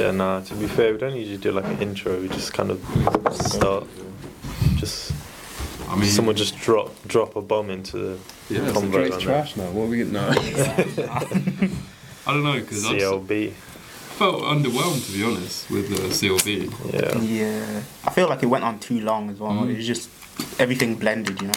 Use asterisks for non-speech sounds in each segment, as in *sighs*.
Yeah, nah. To be fair, we don't usually do like an intro. We just kind of start. Just I mean, someone just drop drop a bomb into the yeah, it's convo. Drake's trash now. What are we getting now? *laughs* I don't know because I just CLB. felt underwhelmed to be honest with uh, CLB. Yeah. Yeah, I feel like it went on too long as well. Mm. It was just everything blended, you know.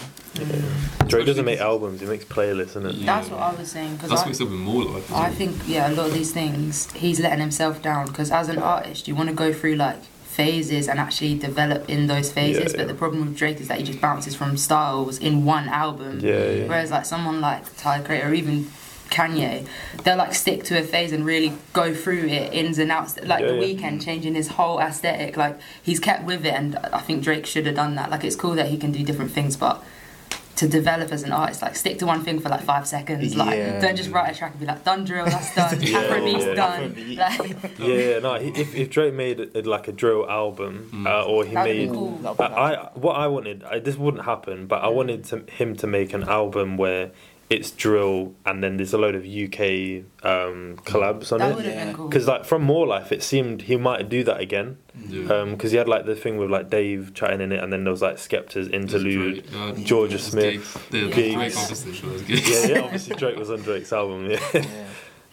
Drake doesn't make albums. He makes playlists, isn't it? Yeah. That's what I was saying because That's I, what makes it even more like. I think yeah, a lot of these things he's letting himself down because as an artist, you want to go through like phases and actually develop in those phases. Yeah, But yeah. the problem with Drake is that he just bounces from styles in one album. Yeah, yeah. Whereas like someone like Tyler Creator or even Kanye, they'll like stick to a phase and really go through it ins and outs. Like Yeah, the yeah. Weeknd changing his whole aesthetic. Like he's kept with it, and I think Drake should have done that. Like it's cool that he can do different things, but. To develop as an artist, like stick to one thing for like five seconds. Like Yeah. don't just write a track and be like, done drill, that's done. *laughs* Yeah, Afrobeat's yeah. done. Like, *laughs* *laughs* Yeah, no. If, if Drake made it like a drill album, Mm. uh, or he That would've made, cool. That'd I, I what I wanted, I, this wouldn't happen, but I wanted to, him to make an album where it's drill and then there's a load of UK um, collabs on that it. would have Yeah. been cool. Because like from More Life, it seemed he might do that again. Yeah. Because he had like the thing with like Dave chatting in it, and then there was like Skepta's interlude. Uh, Jorja it's Smith, gigs. The, the. Drake obviously was. Yeah, yeah. Obviously, *laughs* Drake was on Drake's album. Yeah. Yeah.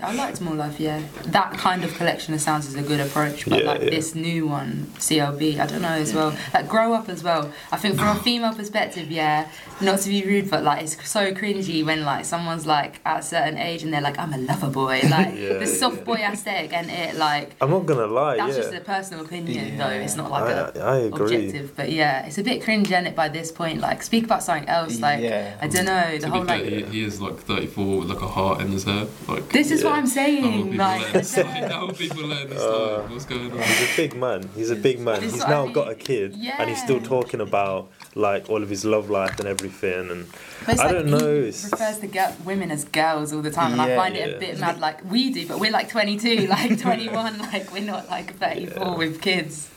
I liked More Life, yeah. That kind of collection of sounds is a good approach, but Yeah, like yeah. this new one, CLB, I don't know as well. Like grow up as well. I think from a *sighs* female perspective, yeah, not to be rude, but like it's so cringy when like someone's like at a certain age and they're like, I'm a lover boy. *laughs* Like Yeah, the soft boy aesthetic and it like I'm not gonna lie. that's yeah. just a personal opinion Yeah. though. It's not like a I, I agree. objective. But yeah, it's a bit cringe in it by this point. Like speak about something else. Like Yeah. I don't know, the To whole be fair, like he, he is like 34 with like a heart in his hair. Like, this is what I'm saying. how Like *laughs* *laughs* people let this slide? People let this Uh. What's going on? He's a big man. He's a big man. He's now I mean. got a kid, and he's still talking about like all of his love life and everything. And I like don't he know. It's, refers to girl, women as girls all the time, and I Yeah, find it a bit mad. Like we do, but we're like 22, *laughs* like 21, like we're not like 34 with kids.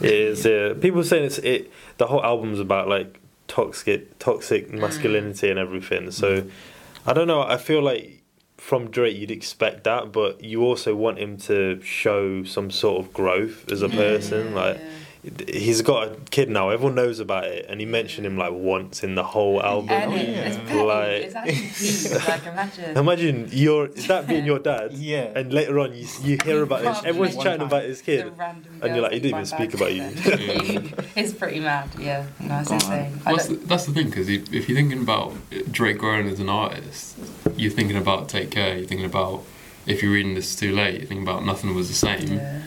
it is. Yeah. People saying it's it. The whole album's about like toxic, toxic Mm. masculinity and everything. So I don't know. I feel like from Drake you'd expect that, but you also want him to show some sort of growth as a person. Like he's got a kid now. Everyone knows about it, and he mentioned him like once in the whole album. And yeah. it's petty. Like- it's actually. Like *laughs* imagine. Imagine your is that being your dad, Yeah. and later on you you hear about this. Everyone's chatting about his kid, and you're like, he didn't even speak about you. it's *laughs* pretty mad. Yeah, no, it's Go insane. I the, that's the thing, because if you're thinking about Drake growing as an artist, you're thinking about Take Care, you're thinking about, if you're reading this too late, you're thinking about Nothing Was the Same. yeah.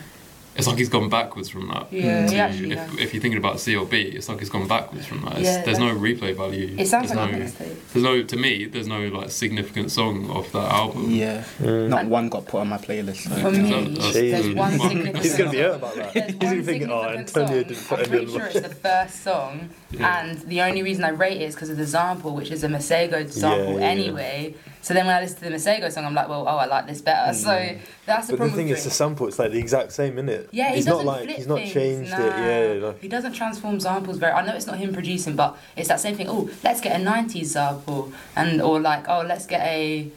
It's like he's gone backwards from that. Yeah, to- he actually if, has. if you're thinking about C or B, it's like he's gone backwards from that. Yeah, there's no replay value. It sounds there's like no, a mistake. There's no, to me, there's no like significant song off that album. Yeah. Mm. Not one got put on my playlist. For me, that- there's one He's significant He's gonna be song. hurt about that. He's gonna be thinking, oh, significant Antonio song. didn't put I'm any pretty sure it's the first song, Yeah. and the only reason I rate it is because of the sample, which is a Masego sample Yeah, yeah, anyway. So then when I listen to the Masego song, I'm like, well, oh, I like this better. So that's the But the problem. thing with is, the sample it's like the exact same, isn't it? Yeah, he he's doesn't not like flip he's not things, changed nah. it. Yeah, like, He doesn't transform samples very. I know it's not him producing, but it's that same thing. Oh, let's get a '90s sample, and or like, oh, let's get a.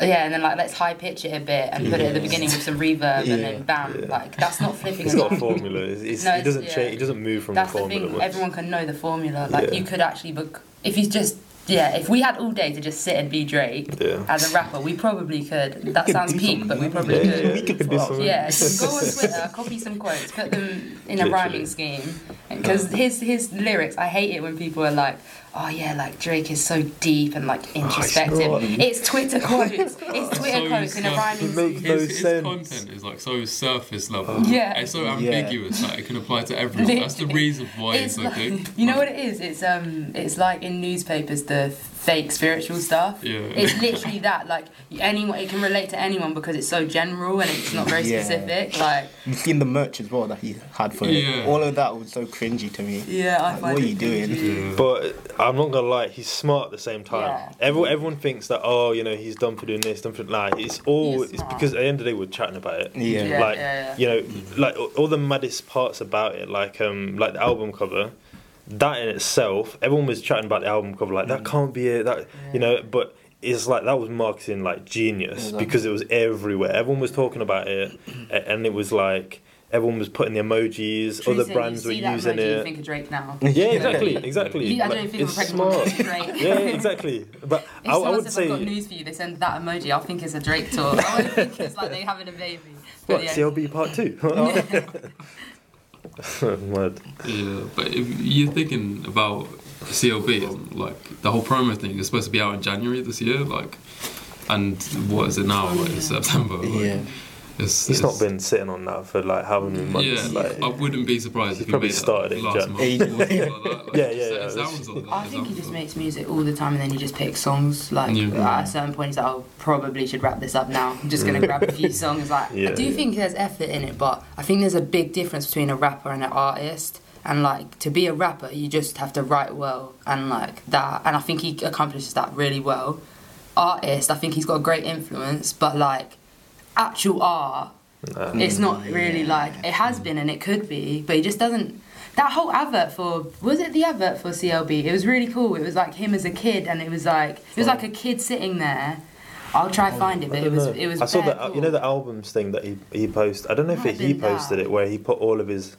Yeah, and then like let's high pitch it a bit and put it at the beginning with some reverb, Yeah. and then bam, Yeah. like that's not flipping. he's a got a formula. It's, it's, No, he it's- doesn't yeah. change. It doesn't move from That's the the formula. thing. Everyone can know the formula. Like Yeah. you could actually book if you just yeah. If we had all day to just sit and be Drake Yeah. as a rapper, we probably could. That could sounds do peak, but we probably Yeah, could. yeah, We could could do something. Yeah, go on *laughs* Twitter, copy some quotes, put them in a Literally. rhyming scheme. Because his his lyrics, I hate it when people are like, "Oh yeah, like Drake is so deep and like introspective." not. it's Twitter *laughs* quotes. It's Twitter So quotes in a rhyming It makes no his, his sense. content is like so surface level. Yeah. It's so ambiguous that it can apply to everyone. That's the reason why it's, It's so like, big. you know what it is? It's um, it's like in newspapers the fake spiritual stuff. Yeah. It's literally that. Like anyone, it can relate to anyone because it's so general and it's not very Yeah. specific. Like You've seen the merch as well that he had for Yeah. it. All of that was so cringy to me. yeah, I Like, find what are it you doing? Yeah. But I'm not gonna lie, he's smart at the same time. Yeah. Everyone, everyone thinks that oh, you know, he's done for doing this, done for like it's all. It's because at the end of the day, we're chatting about it. Yeah. Yeah, like yeah, yeah. you know, like all- all the maddest parts about it, like um, like the album cover. That in itself, everyone was chatting about the album cover, like that mm. can't be it. That you know, but it's like that was marketing like genius Exactly. because it was everywhere. Everyone was talking about it, *clears throat* and it was like everyone was putting the emojis. True Other thing, brands were using emoji, You it. think of Drake now. *laughs* Yeah, exactly, exactly. You, I don't think it's of a smart. Drake. *laughs* yeah, exactly. But *laughs* If I, I would says say, I've got news for you, they send that emoji. I'll think it's a Drake tour. I think it's like they having a baby. But what yeah. CLB part two? *laughs* Mad. Yeah, but you're thinking about CLB, and, like the whole promo thing is supposed to be out in January this year, like, and what is it now? Like September. Like, Yeah. It's, He's it's- not been sitting on that for like how many months? Yeah, like, I wouldn't be surprised if he probably made started it in last month. Yeah. like that. *laughs* Like, Yeah, yeah, it yeah, sounds like that, I think he just makes music all the time and then he just picks songs. Like Yeah. at a certain point, he's like, "Oh, probably should wrap this up now. I'm just gonna grab a few songs." Like Yeah, I do yeah. think there's effort in it, but I think there's a big difference between a rapper and an artist. And like to be a rapper, you just have to write well and like that. And I think he accomplishes that really well. Artist, I think he's got a great influence, but like actual art, nah. it's not really like it has been and it could be, but he just doesn't. That whole advert for was it the advert for CLB? It was really cool. It was like him as a kid, and it was like it was like a kid sitting there. I'll try and find it, but it was know. it was. I saw bare that cool. you know the albums thing that he he posted. I don't know if Might it, he been that. posted it where he put all of his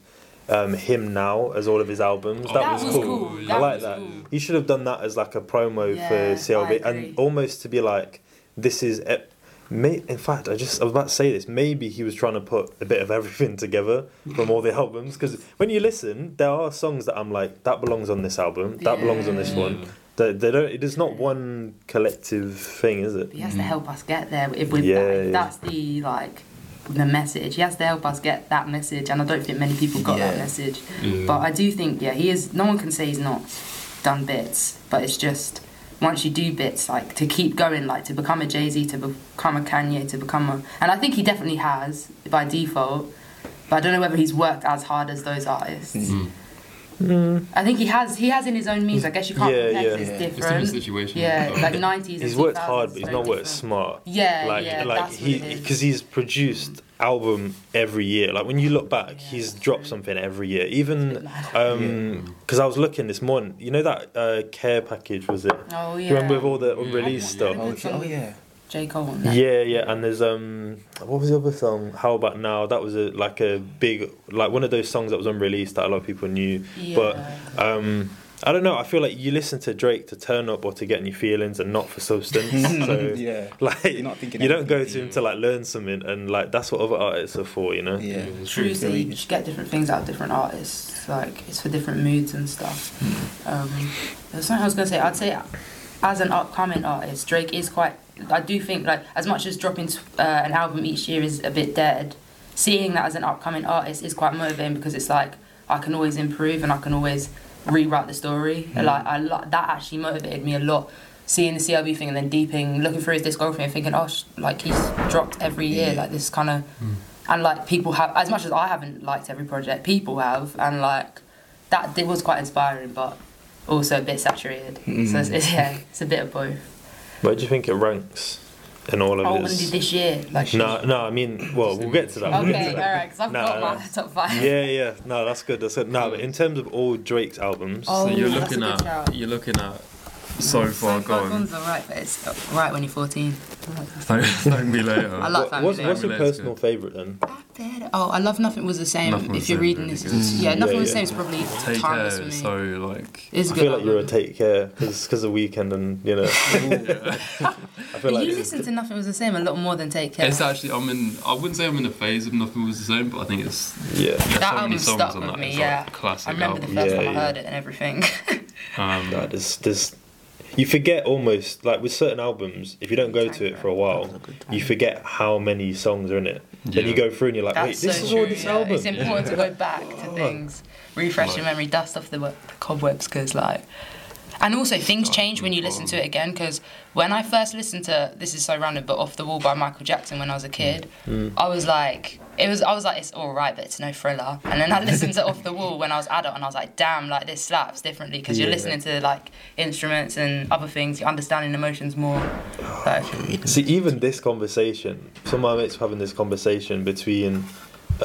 um, him now as all of his albums. Oh, that, That was, was cool. cool. I like that. cool. He should have done that as like a promo Yeah, for CLB and almost to be like this is. May, in fact, I just I was about to say this. Maybe he was trying to put a bit of everything *laughs* together from all the albums. Because when you listen, there are songs that I'm like, that belongs on this album. That belongs on this one. They, they don't. It is not one collective thing, is it? He has to mm. help us get there if with Yeah, that. Yeah. That's the like the message. He has to help us get that message, and I don't think many people got that message. Yeah. But I do think yeah, he is. No one can say he's not done bits, but it's just once you do bits like to keep going, like to become a Jay Z, to become a Kanye, to become a, and I think he definitely has by default. But I don't know whether he's worked as hard as those artists. Mm. I think he has. He has in his own means. I guess you can't Yeah, yeah. it's It's different different. situation. Yeah, like nineties. He's worked hard, but he's not worked smart. Yeah, like yeah, like that's he what it is. because he's produced album every year like when you look back Yeah, he's dropped true. something every year even mad. um because i was looking this morning you know that uh care package was it Oh yeah. you remember with all the Yeah. unreleased Yeah. stuff Oh, okay. oh yeah. J Cole. on yeah yeah and there's um what was the other song how about now that was a like a big like one of those songs that was unreleased that a lot of people knew Yeah. but um I don't know. I feel like you listen to Drake to turn up or to get new feelings, and not for substance. *laughs* so, yeah. *laughs* like, You're not thinking you don't go to him to like learn something, and like that's what other artists are for, you know. Yeah. Yeah. True, so So you you- just get different things out of different artists. Like it's for different moods and stuff. Um, there's something I was gonna say. I'd say as an upcoming artist, Drake is quite. I do think like as much as dropping uh, an album each year is a bit dead. Seeing that as an upcoming artist is quite motivating because it's like I can always improve and I can always rewrite the story. Hmm. Like I lo- that actually motivated me a lot. Seeing the CLB thing and then deeping, looking through his discography and thinking, oh, sh- like he's dropped every year. Like this kind of and like people have as much as I haven't liked every project, people have, and like that it was quite inspiring, but also a bit saturated. So it's, it's, yeah, it's a bit of both. Where do you think it ranks in all of Oh, and his? this year, like No, no. I mean, well, we'll get to that. we'll okay, to that. right, because I've Nah, got nah. my top five. Yeah, yeah. No, that's good. That's good. No, but in terms of all Drake's albums, Oh, so you're oh, that's a looking good at you're looking at so far gone. Gone's alright, but it's right when you're 14. Thank, thank me later. I like what, Family what's, Day. what's your Family personal good. favourite then? Oh, I love Nothing Was the Same. Nothing Was if the you're Same, reading really this, good. it's- yeah, Nothing Yeah, Was the yeah. Same is probably Take timeless care. for me. So like It's a I good feel like you're a album. take care because of Weeknd and you know. *laughs* I feel But like you listen to Nothing Was the Same a lot more than Take Care. it's actually I'm in. I wouldn't say I'm in a phase of nothing was the same, but I think it's yeah. there's that so many album songs stuck on with that. me, It's yeah. like classic I remember album. the first Yeah, time I yeah. heard it and everything. *laughs* Um, No, there's, there's, you forget almost like with certain albums, if you don't go to it for a while, you forget how many songs are in it. Then you go through and you're like, That's wait, this so is true. all this yeah. album. It's important to go back to things, refresh your memory, dust off the, the cobwebs, because like, and also things change when you listen to it again. Because when I first listened to this is so random, but Off the Wall by Michael Jackson when I was a kid, Mm. I was like, it was I was like, it's all right, but it's no thriller. And then I *laughs* listened to Off the Wall when I was adult, and I was like, damn, like this slaps differently because you're listening to like instruments and other things, you're understanding emotions more. Like, See, even this conversation, some of my mates were having this conversation between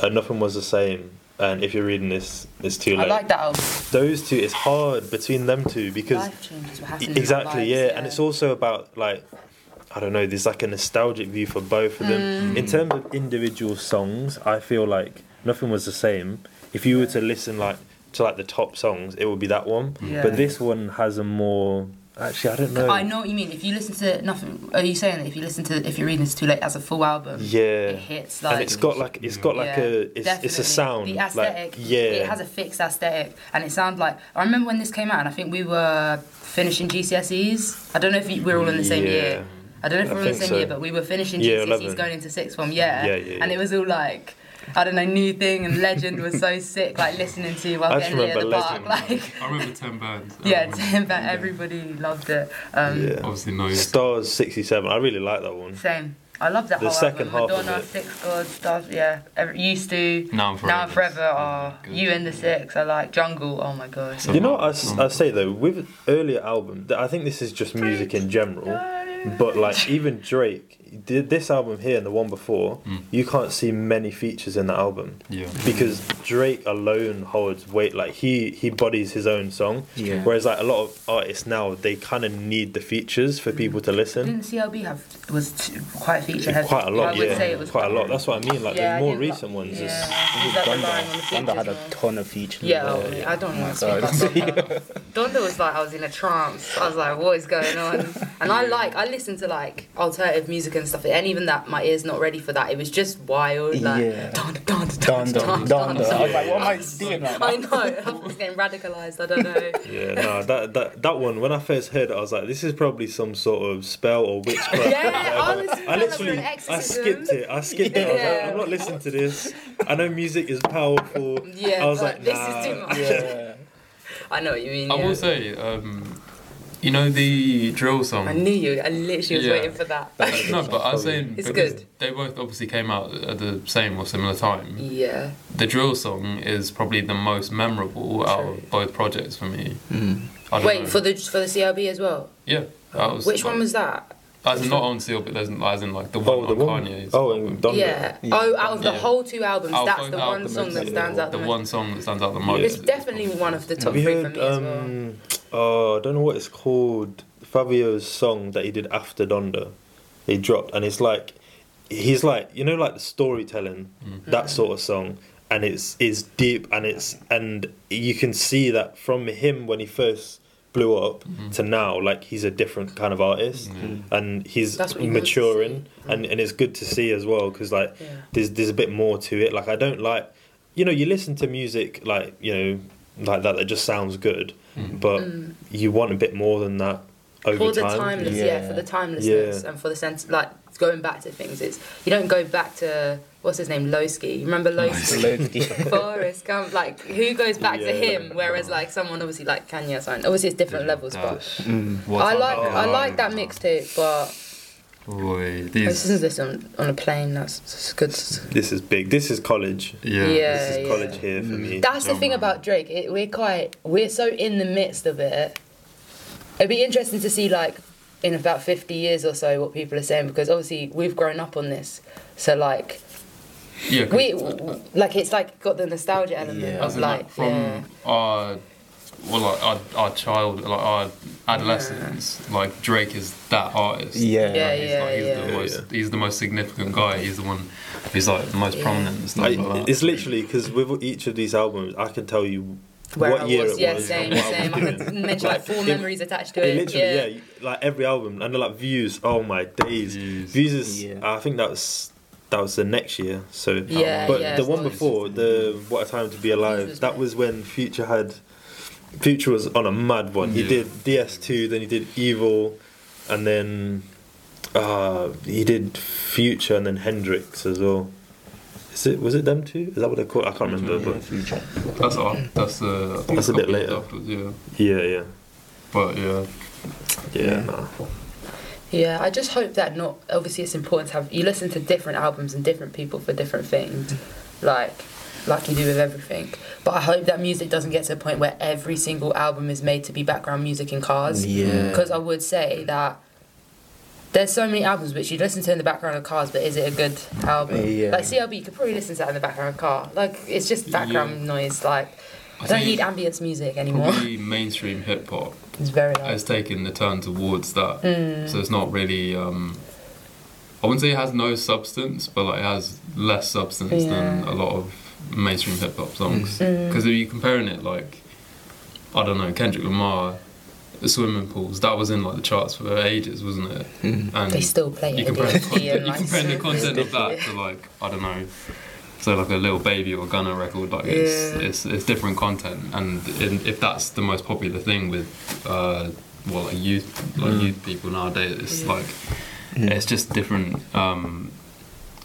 uh, Nothing Was the Same and If You're Reading This, It's Too late. I like that album. Those two, it's hard between them two because. Life changes what happens. in Exactly, lives, yeah. and it's also about like I don't know. There's like a nostalgic view for both of them. Mm. In terms of individual songs, I feel like nothing was the same. If you were to listen like to like the top songs, it would be that one. Yeah. But this one has a more. Actually, I don't know. I know what you mean. If you listen to nothing, are you saying that if you listen to if you're reading this too late as a full album, Yeah. it hits like and it's got like it's got like Yeah, a it's, it's a sound The aesthetic, like yeah it has a fixed aesthetic, and it sounds like I remember when this came out, and I think we were finishing GCSEs. I don't know if we were all in the same Yeah. year. I don't know if we were in the same so. year, but we were finishing GCSEs, 11. going into sixth form. Yeah, Yeah, yeah, and it was all like. I don't know, new thing and legend was so sick. Like listening to while I just getting lit at the remember park. Like, I remember ten bands. *laughs* yeah, Um, Tim, but everybody loved it. Um, yeah Obviously, no. stars 67 i really like that one Same. I love that The whole second album. half of Madonna, it. Six Gods, Stars, yeah. Every, used to. Now and Now and Forever. Forever are Good. You and the Six. I like Jungle. Oh my god. So- you know what I, s- I say though with earlier albums i think this is just music in general but like even drake did this album here and the one before Mm. you can't see many features in the album Yeah. because drake alone holds weight like he he bodies his own song Yeah. whereas like a lot of artists now they kind of need the features for people to listen Didn't CLB have was t- quite feature heavy? quite a lot I would yeah say it was quite a lot that's what i mean like Yeah, the more didn't recent ones Yeah, is he's Donda, on Donda had a ton of features. Yeah, as oh, well. I don't want to my speak God. about Donda. Donda was like I was in a trance. I was like, what is going on? And I like I listen to like alternative music and stuff, and even that my ear's not ready for that. It was just wild, like Yeah. I was like, what am I Donda. doing right I know. I was getting radicalized. I don't know. *laughs* Yeah, no, that, that that one. When I first heard it, I was like, "This is probably some sort of spell or witchcraft." Yeah, I was I literally, I skipped it. I skipped it. I was like, I'm not listening to this." I know music is powerful. Yeah, I was but like, this "Nah." is too much. Yeah. *laughs* I know what you mean. I yeah. will say, um, you know the drill song. I knew you. I literally was Yeah. waiting for that. *laughs* no, but I was saying It's because good. they both obviously came out at the same or similar time. yeah. The drill song is probably the most memorable out of both projects for me. Mm. I don't Wait know. for the for the CLB as well. yeah. That was, Which one was that? As in not on Seal, but there's as in like the one Oh, the on one. Kanye's. Oh, and Donda. Yeah. Yeah. Oh, out of the Yeah. whole two albums, Out of that's the one albums, song that stands out the the one song that stands out the most. It's definitely one of the top Have you three for heard? me as well. Um, oh, I don't know what it's called. Fabio's song that he did after Donda, he dropped, and it's like he's like you know like the storytelling Mm. that sort of song and it's is deep and it's and you can see that from him when he first blew up Mhm. to now like he's a different kind of artist Yeah. and he's That's what you want to maturing and and it's good to see as well because like Yeah. there's there's a bit more to it like I don't like you know you listen to music like you know like that that just sounds good Mm. but Mm. you want a bit more than that over For the time timeless, yeah. Yeah. for the timelessness Yeah. and for the sense, like going back to things. It's you don't go back to what's his name, Lowski. You remember Lowski? Lowski. *laughs* Forrest Gump, like who goes back to him? Whereas like someone obviously like Kanye or something. Obviously it's different levels, but Mm. I like is it? I like that mixtape. But Boy, I these. listen to this on, on a plane. That's, that's good. this is big this is college Yeah. Yeah. this is college here for me That's the Oh, thing man. about Drake. It, we're quite we're so in the midst of it. It'd be interesting to see like in about fifty years or so what people are saying because obviously we've grown up on this. So like Yeah. 'cause we like it's like got the nostalgia element Yeah. of in, like, like from yeah. our well like our, our child like our adolescence like Drake is that artist Yeah. Yeah, he's, yeah, like, he's yeah. the most he's the most significant guy he's the one who's like the most Yeah. prominent and stuff I, like that it's literally because with each of these albums I can tell you Where what I year was, it yeah, was same, and what I same. I was could mention like Like, four it- memories attached to It it. literally, yeah. yeah. like every album, and like views. Oh my days, Views. views is. Yeah. I think that was that was the next year. So, Yeah, but yeah, the one before, the What a Time to Be Alive, was that was when Future had. Future was on a mad one. He did DS2, then he did Evil, and then uh, he did Future, and then Hendrix as well. Is it was it them two? Is that what they're called? I can't remember. Yeah, But future. that's our, that's uh, That's a bit later. afterwards, yeah yeah, yeah, but yeah yeah. Yeah. Nah. Yeah, I just hope that not. Obviously, it's important to have you listen to different albums and different people for different things, like like you do with everything. But I hope that music doesn't get to a point where every single album is made to be background music in cars. Yeah. Because I would say that there's so many albums which you listen to in the background of cars, but is it a good album? Yeah. Like CLB, you could probably listen to that in the background of a car. Like it's just background noise. Like I don't need ambience music anymore. mainstream hip hop It's very loud. has taken the turn towards that. Mm. So it's not really. Um, I wouldn't say it has no substance, but like it has less substance than a lot of mainstream hip hop songs. Mm. Because if you're comparing it, like I don't know, Kendrick Lamar, the swimming pools, that was in like the charts for ages, wasn't it? Mm. And They still play you it. compare, the DFT content, you like, compare the content of that *laughs* to like I don't know, so like a Lil Baby or Gunna record, like it's, Yeah. it's it's different content, and in, if that's the most popular thing with uh, well like youth like Mm. youth people nowadays, it's Yeah. like Mm. it's just different um,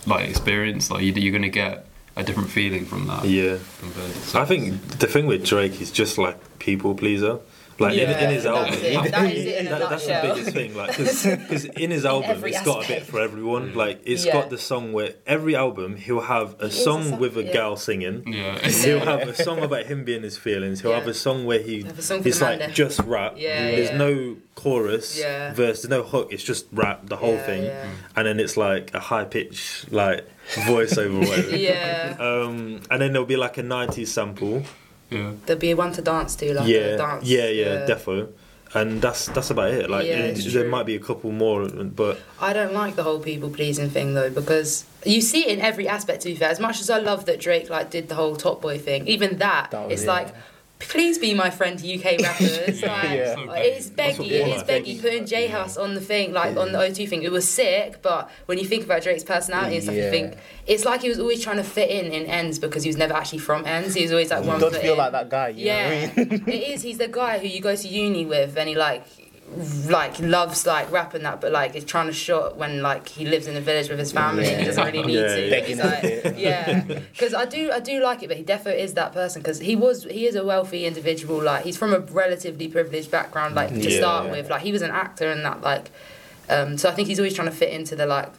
like experience. Like you, you're gonna get a different feeling from that. Yeah. compared to- I think the thing with Drake is just like people pleaser. Like in, in his album, that's it. That is it in a that- that's the biggest thing. Like because *laughs* in his album, every it's got a bit for everyone. Like it's Yeah. got the song where every album he'll have a It is a song song, with a yeah. gal singing. yeah. He'll have a song about him being his feelings. He'll Yeah. have a song where he Have song it's like man just rap. Yeah, There's no chorus, Yeah. verse. There's no hook. It's just rap, the whole Yeah, thing, yeah. and then it's like a high pitch like voiceover. or whatever. *laughs* Yeah. Um, and then there'll be like a 90s sample. Yeah. there'd be one to dance to, like yeah, a dance. yeah, yeah, defo. And that's that's about it. Like Yeah, it- there might be a couple more, but I don't like the whole people pleasing thing though because you see it in every aspect. To be fair, as much as I love that Drake like did the whole Top Boy thing, even that, That was it's it. like. Please be my friend, UK *laughs* rappers. Yeah, like, yeah. so It's That's what Beggy, it is like. Beggy putting J Hus on the thing, like on the O2 thing. It was sick, but when you think about Drake's personality and stuff, you think it's like he was always trying to fit in in ends because he was never actually from ends. He was always like one Don't foot feel in. like that guy. You Yeah, Know what I mean? it is. He's the guy who you go to uni with, and he like, like loves like rap and that, but like is trying to shot when like he lives in a village with his family and he doesn't really need Yeah, to. yeah. A like, yeah, because I do I do like it, but he definitely is that person because he was he is a wealthy individual. Like he's from a relatively privileged background. Like to Yeah. start with, like he was an actor and that like, um, so I think he's always trying to fit into the like.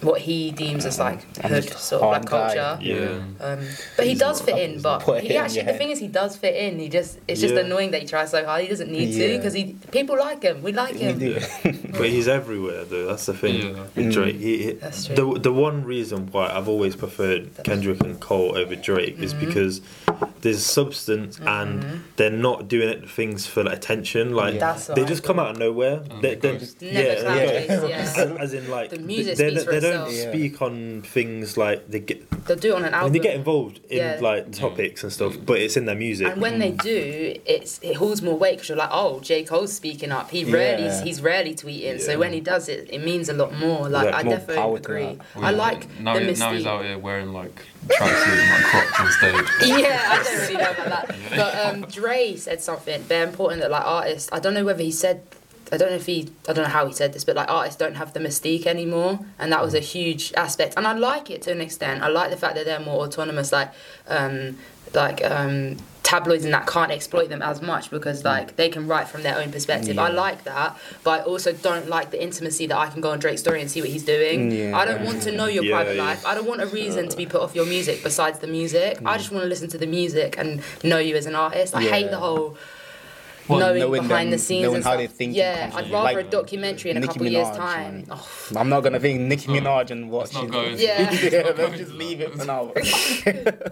What he deems as like hood sort of like hard guy. culture, yeah. um, but he does not- fit in. But he actually, your the thing is, he does fit in. He just, it's just Yeah. annoying that he tries so hard. He doesn't need to because he people like him. We like him. do. *laughs* But he's everywhere though. That's the thing Yeah. with Drake. He, he- That's true. the the one reason why I've always preferred Kendrick and Cole over Drake is Mm-hmm. because there's substance and mm-hmm. they're not doing it things for like, attention. Like Yeah. They just I come think. out of nowhere. Oh, They, they God. just Never yeah, clap *laughs* don't- yeah. as, as in like The music they, speaks they, for they don't itself. Speak on things like they get They'll do it on an I album. mean, they get involved in Yeah. like topics and stuff, mm. but it's in their music. and when they mm. do, it's it holds more weight because you're like, oh, J Cole's speaking up. He rarely, Yeah. he's rarely tweeting. So when he does it, it means a lot more. Like Like, I more definitely power to agree. that. I like now, the he- now he's out here wearing like on stage. yeah, I don't really know about that. But um, Dre said something very important that like artists. I don't know whether he said. I don't know if he. I don't know how he said this, but like artists don't have the mystique anymore, and that was a huge aspect. And I like it to an extent. I like the fact that they're more autonomous. Like, um, like um, tabloids and that can't exploit them as much because mm. like they can write from their own perspective. I like that, but I also don't like the intimacy that I can go on Drake's story and see what he's doing. Mm, yeah. I don't want to know your Yeah, private yeah. life. I don't want a reason to be uh. put off your music besides the music. I mm. just want to listen to the music and know you as an artist. I hate the whole Well, knowing, knowing behind them- the scenes knowing and how stuff. they think yeah, I'd rather Like a documentary in a Nicki couple years' time. man. Oh, I'm not gonna think Nicki Oh. Minaj and what *laughs* Let's she's go doing. into Yeah. yeah, Let's let's just leave it for now. *laughs*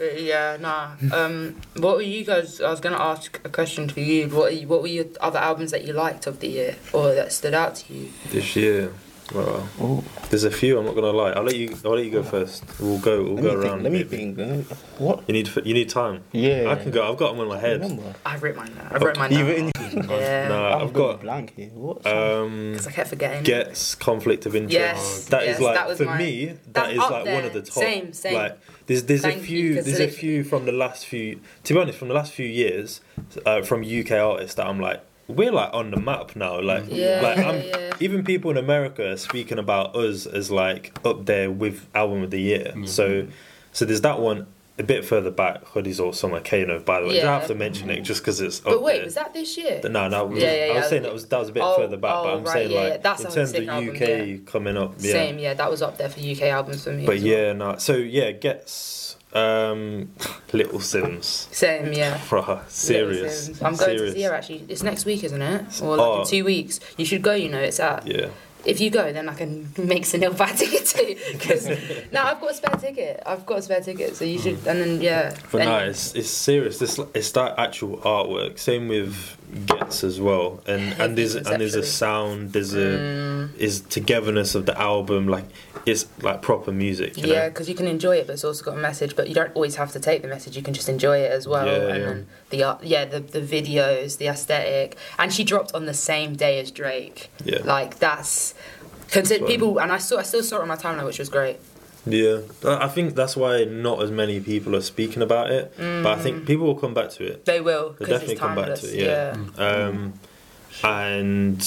*laughs* yeah, nah. Um, what were you guys? I was gonna ask a question to you. What are you, what were your other albums that you liked of the year or that stood out to you? this year, well, Ooh. there's a few. I'm not gonna lie. I'll let you. I'll let you go first. We'll go. We'll Let go me around. think. Let me think. What? You need. You need time. Yeah. I can go. I've got them in my head. Remember. I wrote mine down. I wrote mine You down. written- Yeah. No, I've I've got *laughs* got. blank here. What? Um, Because I kept forgetting. Ghetts conflict of interest. Yes, that is yes, like that was for mine. me. That That's is up like one of the top. Same, same. Like there's there's Thank a you, few 'cause there's a few from the last few. To be honest, from the last few years, uh, from UK artists that I'm like we're like on the map now. Like Yeah, like I'm yeah. even people in America are speaking about us as like up there with album of the year. Mhm. So so there's that one. A bit further back, Hoodies All Summer Kano. By the way, I Yeah. have to mention it just because it's. But wait, there. was that this year? No, no. Yeah, yeah, I was yeah. saying that was that was a bit Oh, further back, but oh, I'm right, saying yeah, like. That's in terms of album, UK yeah. coming up, yeah. Same, yeah, that was up there for UK albums for me. But as well. yeah, no. So yeah, Ghetts um, *laughs* Little Simz. Same, yeah. *laughs* Bruh, serious. Simz. I'm going serious. to see her actually. It's next week, isn't it? Or like Oh. in two weeks. You should go. You know, it's at Yeah, if you go, then I can make Sunil buy a *laughs* ticket too. Because now I've got a spare ticket. I've got a spare ticket, so you should. And then yeah. But no, it's, it's serious. This it's that actual artwork. Same with Ghetts as well, and Heavy and there's and there's a sound. There's a Mm, is togetherness of the album. Like it's like proper music. You yeah, because you can enjoy it, but it's also got a message. But you don't always have to take the message. You can just enjoy it as well. Yeah, and yeah. then the art, yeah, the the videos, the aesthetic, and she dropped on the same day as Drake. yeah, Like that's. Consider people, and I saw, I still saw it on my timeline, which was great. Yeah. I I think that's why not as many people are speaking about it. But I think people will come back to it. They will, They'll definitely it's come back to it. Yeah. Um, and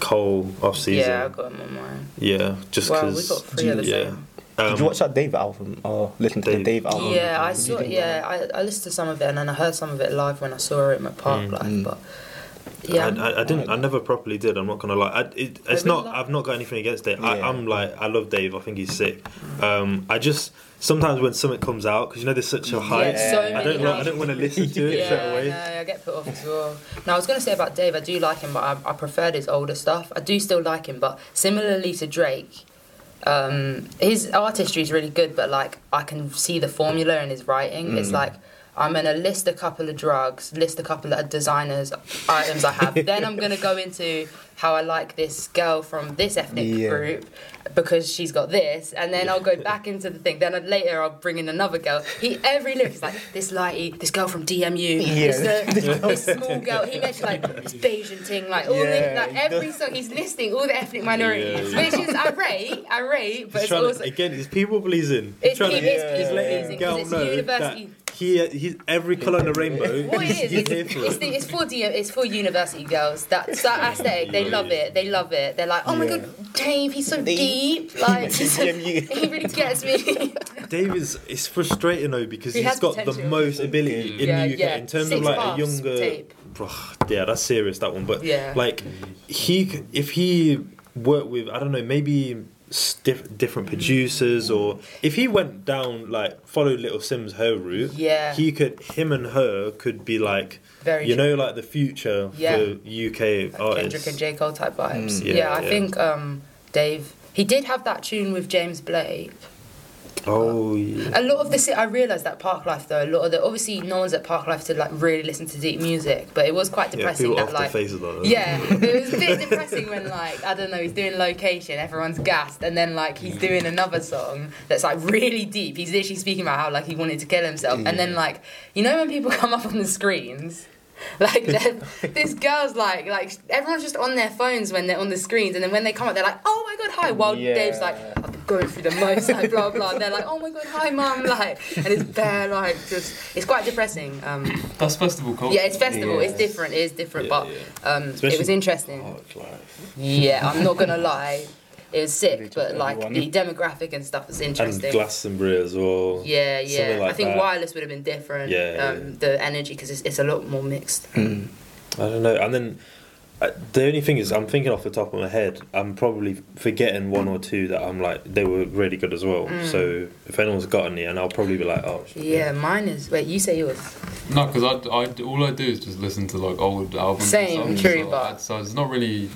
Cole off season. Yeah, I got him on mine. Yeah, just Well, because. we got three of the yeah. same. Um, Did you watch that Dave album or listen to the Dave. Dave album? Yeah, I What do you saw. think Yeah, I, I listened to some of it, and then I heard some of it live when I saw it at my Park Mm. Live. Mm. But yeah, I, I, I didn't. I never properly did. I'm not gonna lie. I, it, it's really not. like- I've not got anything against it. I, Yeah. I'm like. I love Dave. I think he's sick. Um, I just sometimes when something comes out because you know there's such a hype. Yeah, so I don't. wa- I don't want to listen to it *laughs* straight yeah, away. no, I get put off as well. Now I was gonna say about Dave, I do like him, but I, I preferred his older stuff. I do still like him, but similarly to Drake. Um, his artistry is really good, but like I can see the formula in his writing. It's Mm. like I'm gonna list a couple of drugs, list a couple of designers items I have. then I'm gonna go into how I like this girl from this ethnic Yeah. group because she's got this, and then I'll go back into the thing. Then later I'll bring in another girl. He every lyric is like this lighty, this girl from DMU, this, uh, *laughs* this small girl. He mentioned like this Bajan thing, like all Yeah, the like he every song. He's listing all the ethnic minorities, Yeah, which is I rate, I rate, but He's it's also to, again, it's people pleasing. it's, trying it to, is Yeah. he's people pleasing girl because know it's university. that he, he's every colour in the rainbow. What it is, he's it's, here for it's, it. the, it's for D, it's for university girls. That that aesthetic, they love it. They love it. They're like, oh my Yeah. god, Dave, he's so Deep. deep. *laughs* Like he's so, *laughs* he really gets me. *laughs* Dave is it's frustrating though because He he's has got the most ability in Yeah, the UK yeah. in terms Six of like a younger. tape. Bruh, yeah, that's serious that one. But Yeah. like he, if he worked with I don't know maybe s- diff- different producers or if he went down like followed Little Simz her route, Yeah. he could him and her could be like Very you know like the future Yeah. for UK Kendrick artists. and J Cole type vibes. Mm. yeah, Yeah, I yeah. think um, Dave. He did have that tune with James Blake. Oh yeah. A lot of the si- I realised that Parklife though. A lot of the obviously no one's at Parklife to like really listen to deep music, but it was quite Yeah, depressing people that like though. Yeah, *laughs* it was a bit depressing when like I don't know he's doing location, everyone's gassed, and then like he's doing another song that's like really deep. He's literally speaking about how like he wanted to kill himself, and then like you know when people *laughs* come up on the screens. *laughs* Like this girl's like like everyone's just on their phones when they're on the screens, and then when they come up, they're like, "Oh my god, hi!" While Yeah. Dave's like, "I've been going through the most," like blah blah. And they're like, "Oh my god, hi, mum!" Like, and it's bare like just it's quite depressing. Um, That's festival culture. yeah, it's festival. It's different. It is different, Yeah, but yeah. um, it was interesting. Parklife. Yeah, I'm not gonna lie, it was sick, Really but like everyone. the demographic and stuff was And interesting. Glastonbury as well. yeah, yeah. like I think that. wireless would have been different. Yeah, um, the energy because it's, it's a lot more mixed. Mm. I don't know. And then uh, the only thing is, I'm thinking off the top of my head, I'm probably forgetting one or two that I'm like, they were really good as well. Mm. So if anyone's got any, and I'll probably be like, oh, Yeah, mine is. Wait, you say yours? No, because I, I, all I do is just listen to like old albums. Same, true, so, but- I- so it's not really.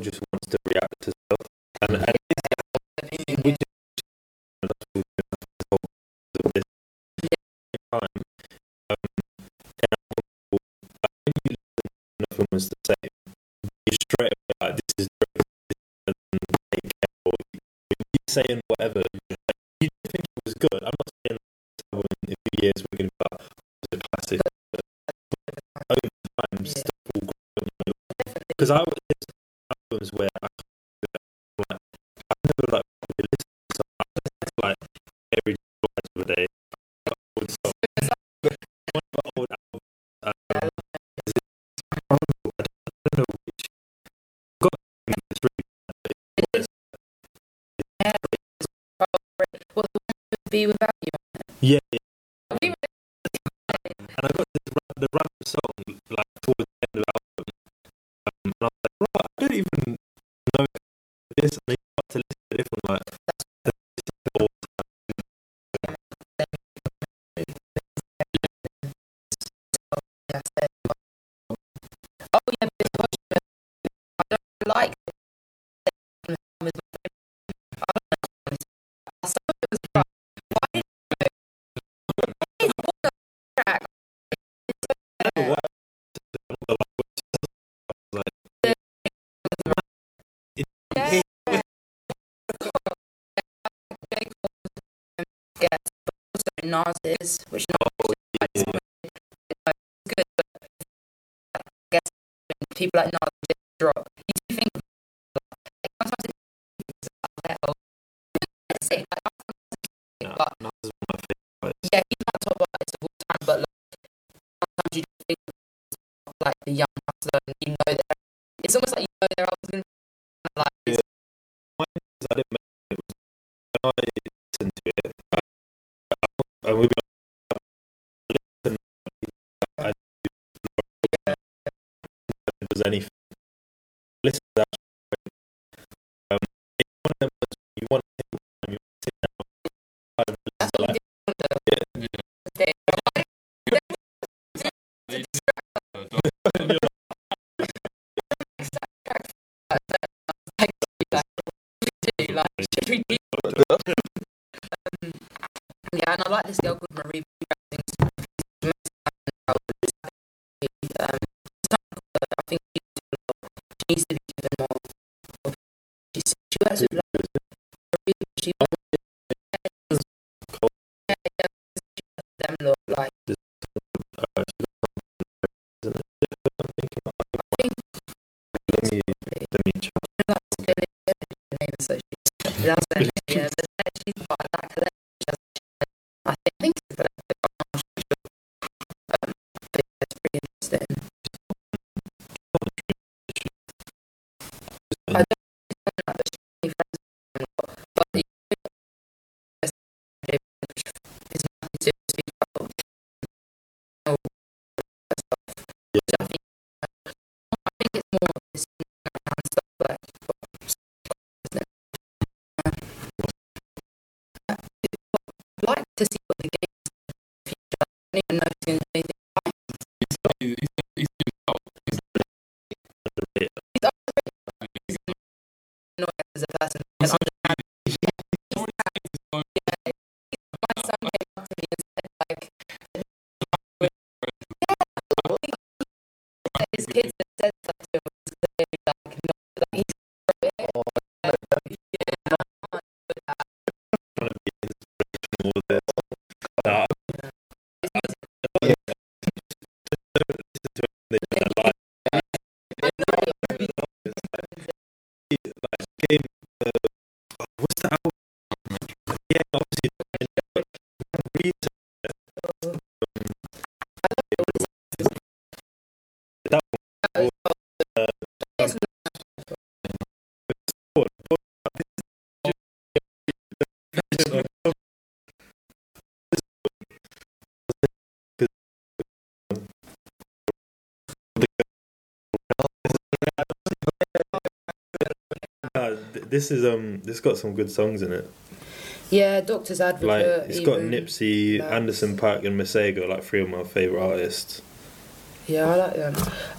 Just wants to react to stuff. And, and we just, this time. Um, and I think you nothing was the same, you straight away like, this is than Take Care, or you saying whatever. You think it was good. I'm not saying in a few years we're going to be like, Because I was there's albums where I like, I never like listened to. I listened to like every a day. Like, old. One of the old albums. Um, is it I don't, know which. Got it's really it Well, the one with Be without you. Yeah, yeah. And I got this the random song And then you start to listen Yes, also Nas's, which oh, not Yeah. good, but I guess people like Nas just drop. You do think sometimes it's like, oh, let's say, like, Nah, but Nas is my favourites. yeah, he's my top artist of all time, but like, sometimes you think like the young hustler and you know that it's almost like you know their album's gonna be like Yeah. I didn't mention it was when I listened to it. And be honest, I I does anything. Listen to that. Yeah, and I like this girl called Marie. Um, I think needs to be given more. She, she works with like, she them look like uh, that's. To see what the game is. I don't even know if it's as a person. Yeah, obviously, this is um this got some good songs in it. Yeah, Doctor's Advocate. Like it's got even. Nipsey, Lax. Anderson Paak, and Masego, like three of my favorite artists. Yeah, I like them.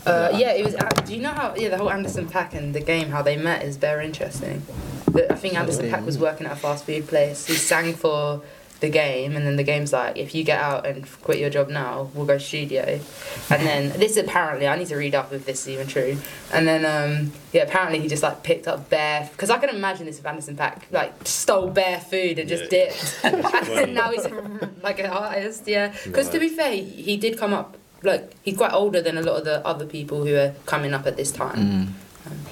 Uh, yeah, it was. uh, Do you know how? Yeah, the whole Anderson Paak and the game, how they met, is very interesting. But I think Anderson Paak was working at a fast food place. He sang for the game, and then the game's like, if you get out and quit your job now, we'll go studio. And then this apparently, I need to read up if this is even true. And then um, yeah, apparently he just like picked up bare because I can imagine this if Anderson Paak like stole bare food and just Yeah. dipped, *laughs* *laughs* and now he's like an artist. Yeah, because to be fair, he, he did come up like he's quite older than a lot of the other people who are coming up at this time. Mm.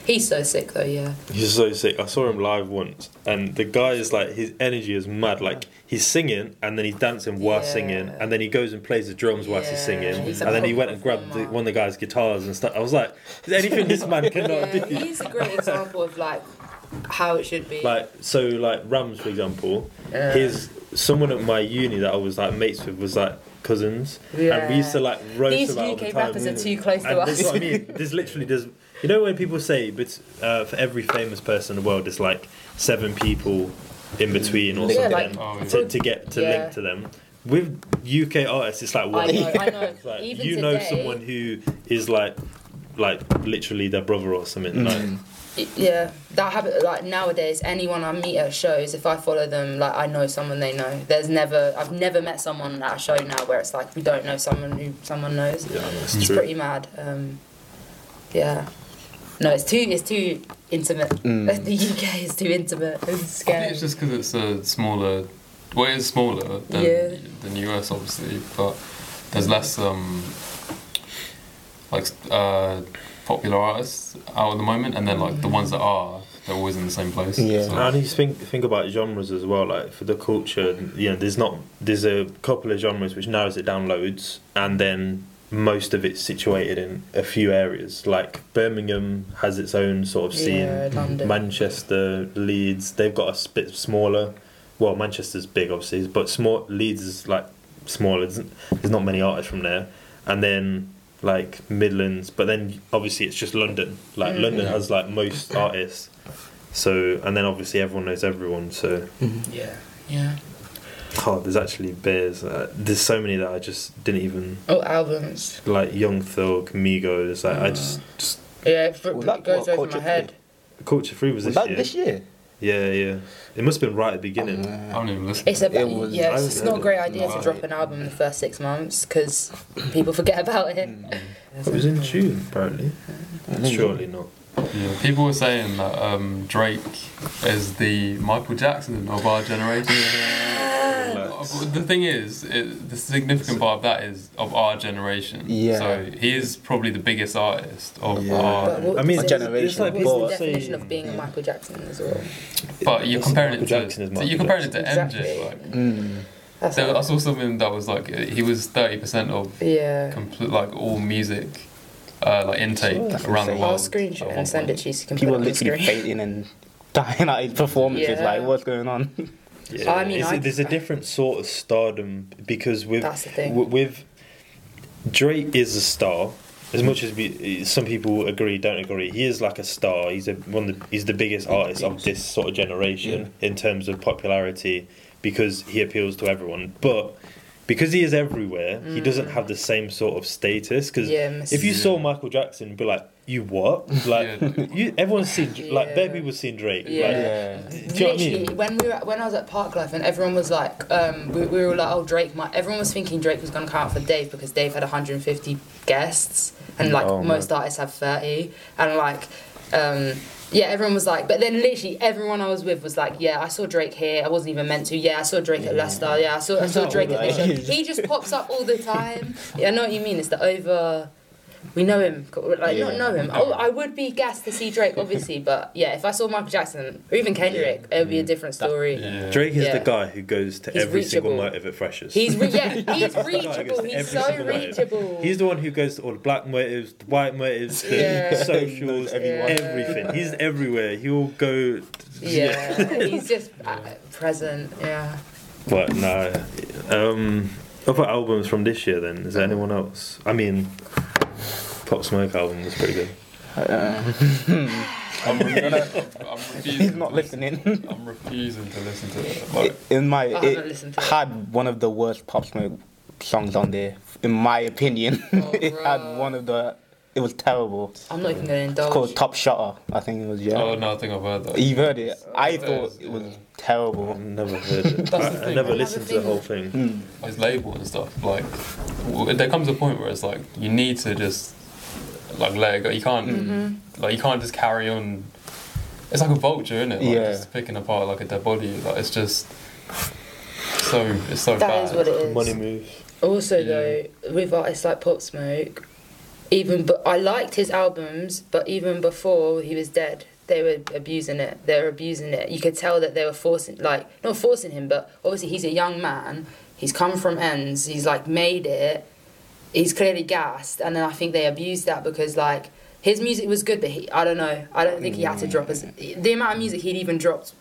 He's so sick though, yeah. He's so sick. I saw him live once, and the guy is like his energy is mad. Like he's singing, and then he's dancing while Yeah. singing, and then he goes and plays the drums whilst he's singing, he's and then he went and grabbed the, one of the guy's guitars and stuff. I was like, is there anything this man *laughs* cannot yeah, do? he's a great example of like how it should be. Like so, like Rams for example, Yeah. his someone at my uni that I was like mates with was like cousins, and we used to like roast These about all the UK time. rappers are too close to And us. this is what I mean. There's literally there's you know when people say but uh, for every famous person in the world there's like seven people in between or Yeah, something like- Oh, yeah. to, to get to Yeah. link to them. With UK artists, it's like I one. know, I know. It's *laughs* like Even you know today- someone who is like like literally their brother or something. Mm. Like Yeah, that habit. Like nowadays, anyone I meet at shows, if I follow them, like I know someone they know. There's never, I've never met someone at a show now where it's like we don't know someone who someone knows. yeah, that's It's true. pretty mad. Um, yeah. No, it's too, it's too intimate. Mm. *laughs* The UK is too intimate. It's I think scary. it's just because it's a smaller. Well, it is smaller than Yeah. than US, obviously, but there's less um like uh popular artists out at the moment, and then like the ones that are, they're always in the same place. Yeah. So, And you think think about genres as well. Like for the culture, you know, there's not there's a couple of genres which narrows it down loads, and then most of it's situated in a few areas. Like Birmingham has its own sort of scene. Yeah, London. Manchester, Leeds, they've got a bit smaller. Well, Manchester's big, obviously, but small Leeds is like smaller. There's, there's not many artists from there, and then like Midlands, but then obviously it's just London. Like Mm. London has like most artists. So and then obviously everyone knows everyone. So Yeah. Yeah. Oh, there's actually bears. Uh, there's so many that I just didn't even Oh, albums. like. Young Thug, Migos. Like I just just Yeah, it, Well, that- goes what, over Culture my head. Culture III was Was this that year. this year? Yeah, yeah. It must have been right at the beginning. I don't even listen. It's a It was- yeah. It's, not a great early. idea to drop an album in the first six months because people forget about it. It was in June, apparently. Surely not. Yeah, people were saying that um, Drake is the Michael Jackson of our generation. The thing is, it, the significant part of that is of our generation. Yeah. So he is probably the biggest artist of Yeah. our. But what- I mean, so it's- generation, it's like What's people the say- definition of being a Michael Jackson as well? But you're comparing it to, Jackson is to- Michael you're comparing it to Jackson. MJ. Exactly. Like, Mm. That's there, I saw something that was like he was thirty percent of yeah. complete like all music, uh, like intake That's around the insane. world. I'll screenshot and one send it to you so you can People put it on the literally screen. fainting and *laughs* dying at his performances. Yeah. Like, what's going on? Yeah. I mean, It's- I- there's a different sort of stardom because with That's the thing. w- with Drake is a star. As much as we, some people agree, don't agree, he is like a star. He's a, one of the, he's the biggest artist of this sort of generation in terms of popularity because he appeals to everyone. But because he is everywhere, he doesn't have the same sort of status. Because Mm. Yeah, if you saw Michael Jackson, you'd be like, "You what?" *laughs* Like Yeah. you, everyone's seen *laughs* like Yeah. bare people's seen Drake. Yeah. Like, Yeah. do you know what I Literally, mean? when we were when I was at Parklife and everyone was like, um, we, we were like, oh Drake, might, everyone was thinking Drake was gonna come out for Dave because Dave had 150 guests and like Oh, most artists have 30 and like, um, yeah, everyone was like, but then literally everyone I was with was like, yeah, I saw Drake here. I wasn't even meant to. Yeah, I saw Drake at Leicester. Yeah, I saw I saw Drake at this show. *laughs* He just pops up all the time. Yeah, I know what you mean. It's the over. We know him, like not know him. Oh, I would be gassed to see Drake, obviously, but yeah, if I saw Michael Jackson or even Kendrick, it would be a different story. Yeah. Drake is Yeah. the guy who goes to He's every single reachable. motive at Freshers. He's re- yeah, *laughs* he's the guy who goes reachable. He's so single motive. reachable. He's the one who goes to all the black motives, the white motives, the Yeah. socials, everyone. everything. He's everywhere. He'll go. yeah, *laughs* he's just uh, present. Yeah. But no. Um, other albums from this year then? Is there anyone else? I mean, Pop Smoke album was pretty good. Uh, *laughs* I'm, *laughs* refusing, I'm refusing he's to not listen- listening. I'm refusing to listen to it. Like, In my, I haven't it listened to it. had one of the worst Pop Smoke songs on there. In my opinion, Oh, *laughs* it had one of the. It was terrible. I'm not even gonna It's called. Top Shotta. I think it was. Yeah. oh no, I think I've heard that. You've heard it. I Yeah. thought it was Yeah. I've terrible. never heard it. *laughs* That's I, the I thing. never Another listened to the whole thing. Mm. his label and stuff. Like, w- there comes a point where it's like you need to just like let it go. You can't Mm-hmm. like you can't just carry on. It's like a vulture, isn't it? Like, Yeah. Just picking apart like a dead body. Like it's just so it's so That bad. is what it is. Money move. Also, Yeah. though, with artists like Pop Smoke, even but I liked his albums, but even before he was dead, they were abusing it. They were abusing it. You could tell that they were forcing, like, not forcing him, but obviously he's a young man. He's come from ends. He's like made it. He's clearly gassed, and then I think they abused that because like his music was good, but he, I don't know. I don't think he had to mm. drop as the amount of music he'd even dropped.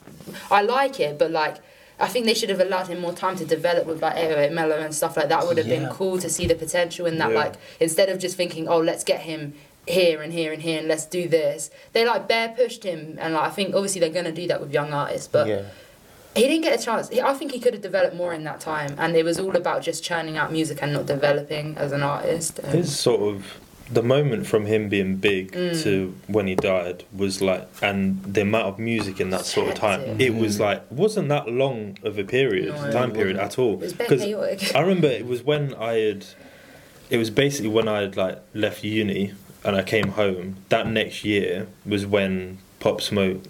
I like it, but like I think they should have allowed him more time to develop with like 808Melo and stuff like that. Would have been cool to see the potential in that. Yeah. Like instead of just thinking, oh, let's get him here and here and here and let's do this. They like bare pushed him, and like I think obviously they're gonna do that with young artists, but yeah. he didn't get a chance. He, I think he could have developed more in that time, and it was all about just churning out music and not developing as an artist. His sort of the moment from him being big Mm. to when he died was like, and the amount of music in that sort of time, Hectic. it was like wasn't that long of a period, No, time period at all. it was very Because. I remember it was when I had, it was basically when I had like left uni and I came home. That next year was when Pop Smoke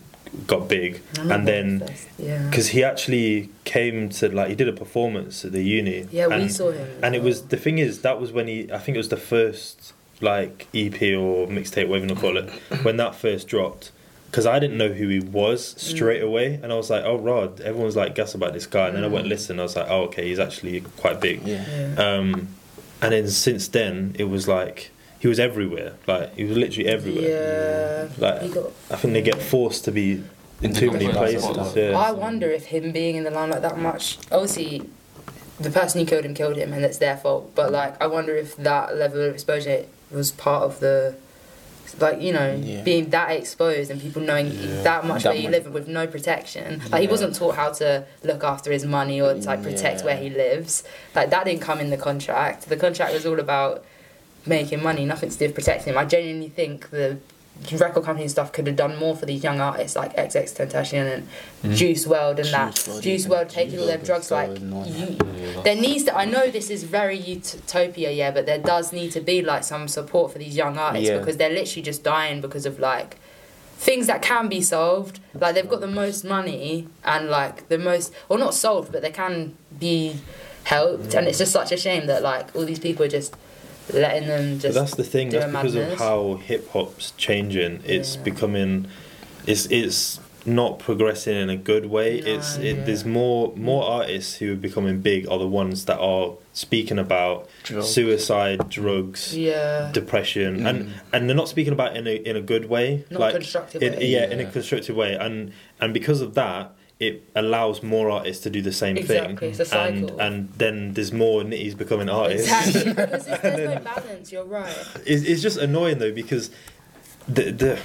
got big, and then yeah, because he actually came to like he did a performance at the uni. yeah, we and, saw him, as and it was the thing is that was when he I think it was the first like EP or mixtape whatever you call it *coughs* when that first dropped because I didn't know who he was straight away and I was like oh Rod everyone's like gas about this guy and then I went Mm. listen I was like oh okay he's actually quite big Yeah. Yeah. um and then since then it was like he was everywhere like he was literally everywhere Yeah, Like, got. I think they get forced to be in too many places yeah I wonder if him being in the limelight that much, obviously, the person who killed him killed him, and it's their fault. But like, I wonder if that level of exposure was part of the, like you know, Yeah. being that exposed and people knowing Yeah. that much That where you much. live with no protection. Like he wasn't taught how to look after his money or to like protect Yeah. where he lives. Like that didn't come in the contract. The contract was all about making money, nothing to do with protecting him. I genuinely think the record company and stuff could have done more for these young artists like XXXTentacion and Mm. Juice WRLD and that. Juice Juice. World taking all their Juice drugs like is so annoying. you, there needs to I know this is very utopia yeah but there does need to be like some support for these young artists Yeah. because they're literally just dying because of like things that can be solved like they've got the most money and like the most well not solved but they can be helped and it's just such a shame that like all these people are just letting them But just that's the thing. do That's a because of how hip hop's changing. It's Yeah. becoming, it's it's not progressing in a good way. No, it's it, yeah. there's more more artists who are becoming big are the ones that are speaking about Drugs. suicide, drugs, yeah depression, and mm. and they're not speaking about it in a in a good way. not like constructive in, way. yeah, in a constructive way, and and because of that. It allows more artists to do the same Exactly, thing, it's a and cycle. and then there's more nitties becoming artists. exactly *laughs* because there's no balance you're right It's, it's just annoying though because the the